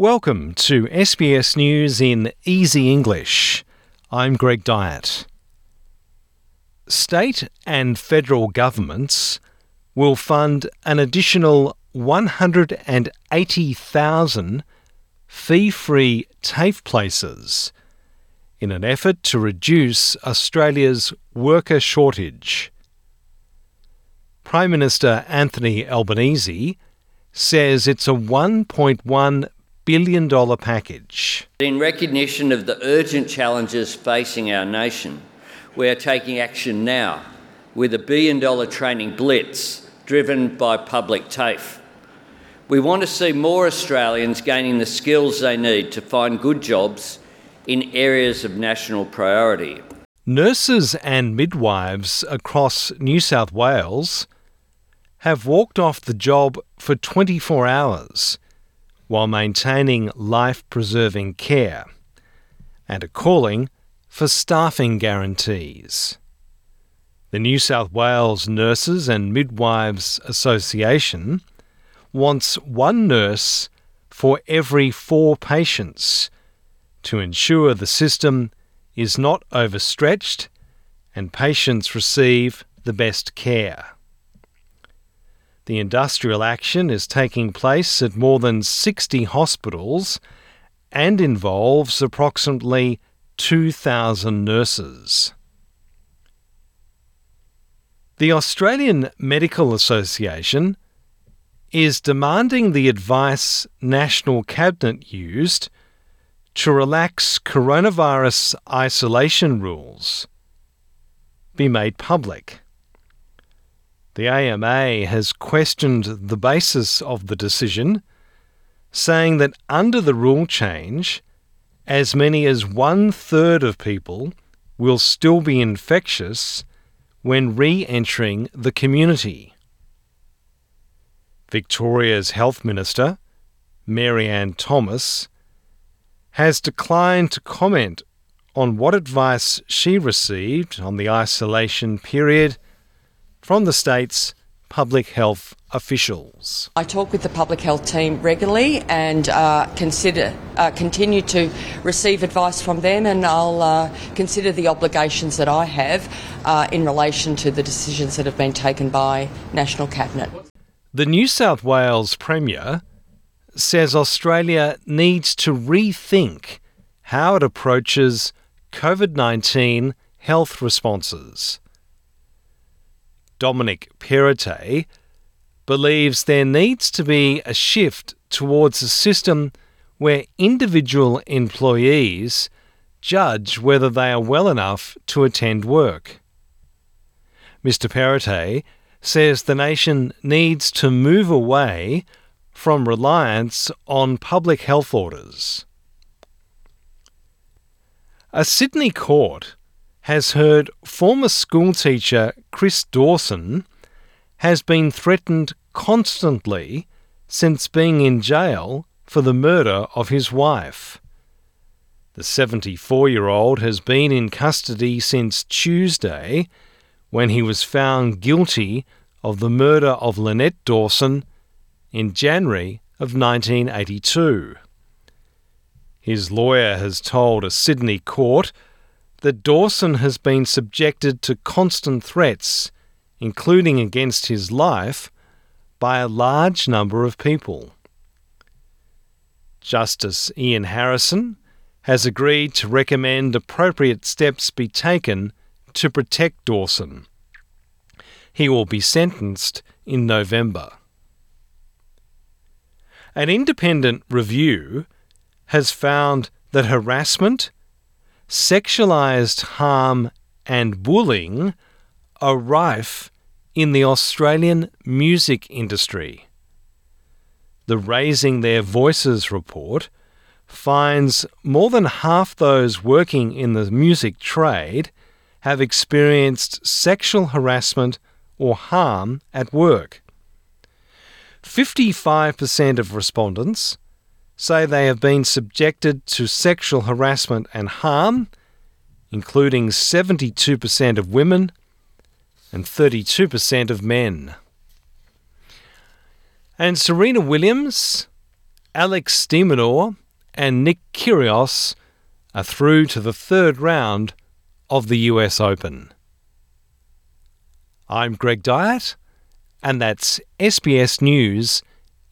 Welcome to SBS News in Easy English. I'm Greg Dyett. State and federal governments will fund an additional 180,000 fee free TAFE places in an effort to reduce Australia's worker shortage. Prime Minister Anthony Albanese says it's a $1.1 billion package. In recognition of the urgent challenges facing our nation, we are taking action now with a billion dollar training blitz driven by public TAFE. We want to see more Australians gaining the skills they need to find good jobs in areas of national priority. Nurses and midwives across New South Wales have walked off the job for 24 hours while maintaining life preserving care, and are calling for staffing guarantees. The New South Wales Nurses and Midwives Association wants one nurse for every four patients to ensure the system is not overstretched and patients receive the best care. The industrial action is taking place at more than 60 hospitals and involves approximately 2,000 nurses. The Australian Medical Association is demanding the advice National Cabinet used to relax coronavirus isolation rules be made public. The AMA has questioned the basis of the decision, saying that under the rule change, as many as one third of people will still be infectious when re entering the community. Victoria's Health Minister, Mary-Anne Thomas, has declined to comment on what advice she received on the isolation period from the state's public health officials. I talk with the public health team regularly and uh, consider uh, continue to receive advice from them, and I'll uh, consider the obligations that I have uh, in relation to the decisions that have been taken by National Cabinet. The New South Wales Premier says Australia needs to rethink how it approaches COVID 19 health responses. Dominic Perrottet, believes there needs to be a shift towards a system where individual employees judge whether they are well enough to attend work. Mr. Perrottet says the nation needs to move away from reliance on public health orders. A Sydney court has heard former schoolteacher Chris Dawson has been threatened constantly since being in jail for the murder of his wife. The 74 year old has been in custody since Tuesday when he was found guilty of the murder of Lynette Dawson in January of 1982. His lawyer has told a Sydney court that Dawson has been subjected to constant threats, including against his life, by a large number of people. Justice Ian Harrison has agreed to recommend appropriate steps be taken to protect Dawson. He will be sentenced in November. An independent review has found that harassment sexualised harm and bullying are rife in the Australian music industry. The Raising Their Voices report finds more than half those working in the music trade have experienced sexual harassment or harm at work. 55% of respondents say they have been subjected to sexual harassment and harm, including 72% of women and 32% of men. And Serena Williams, Alex Minaur and Nick Kyrgios are through to the third round of the US Open. I'm Greg Dyett, and that's SBS News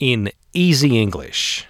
in easy English.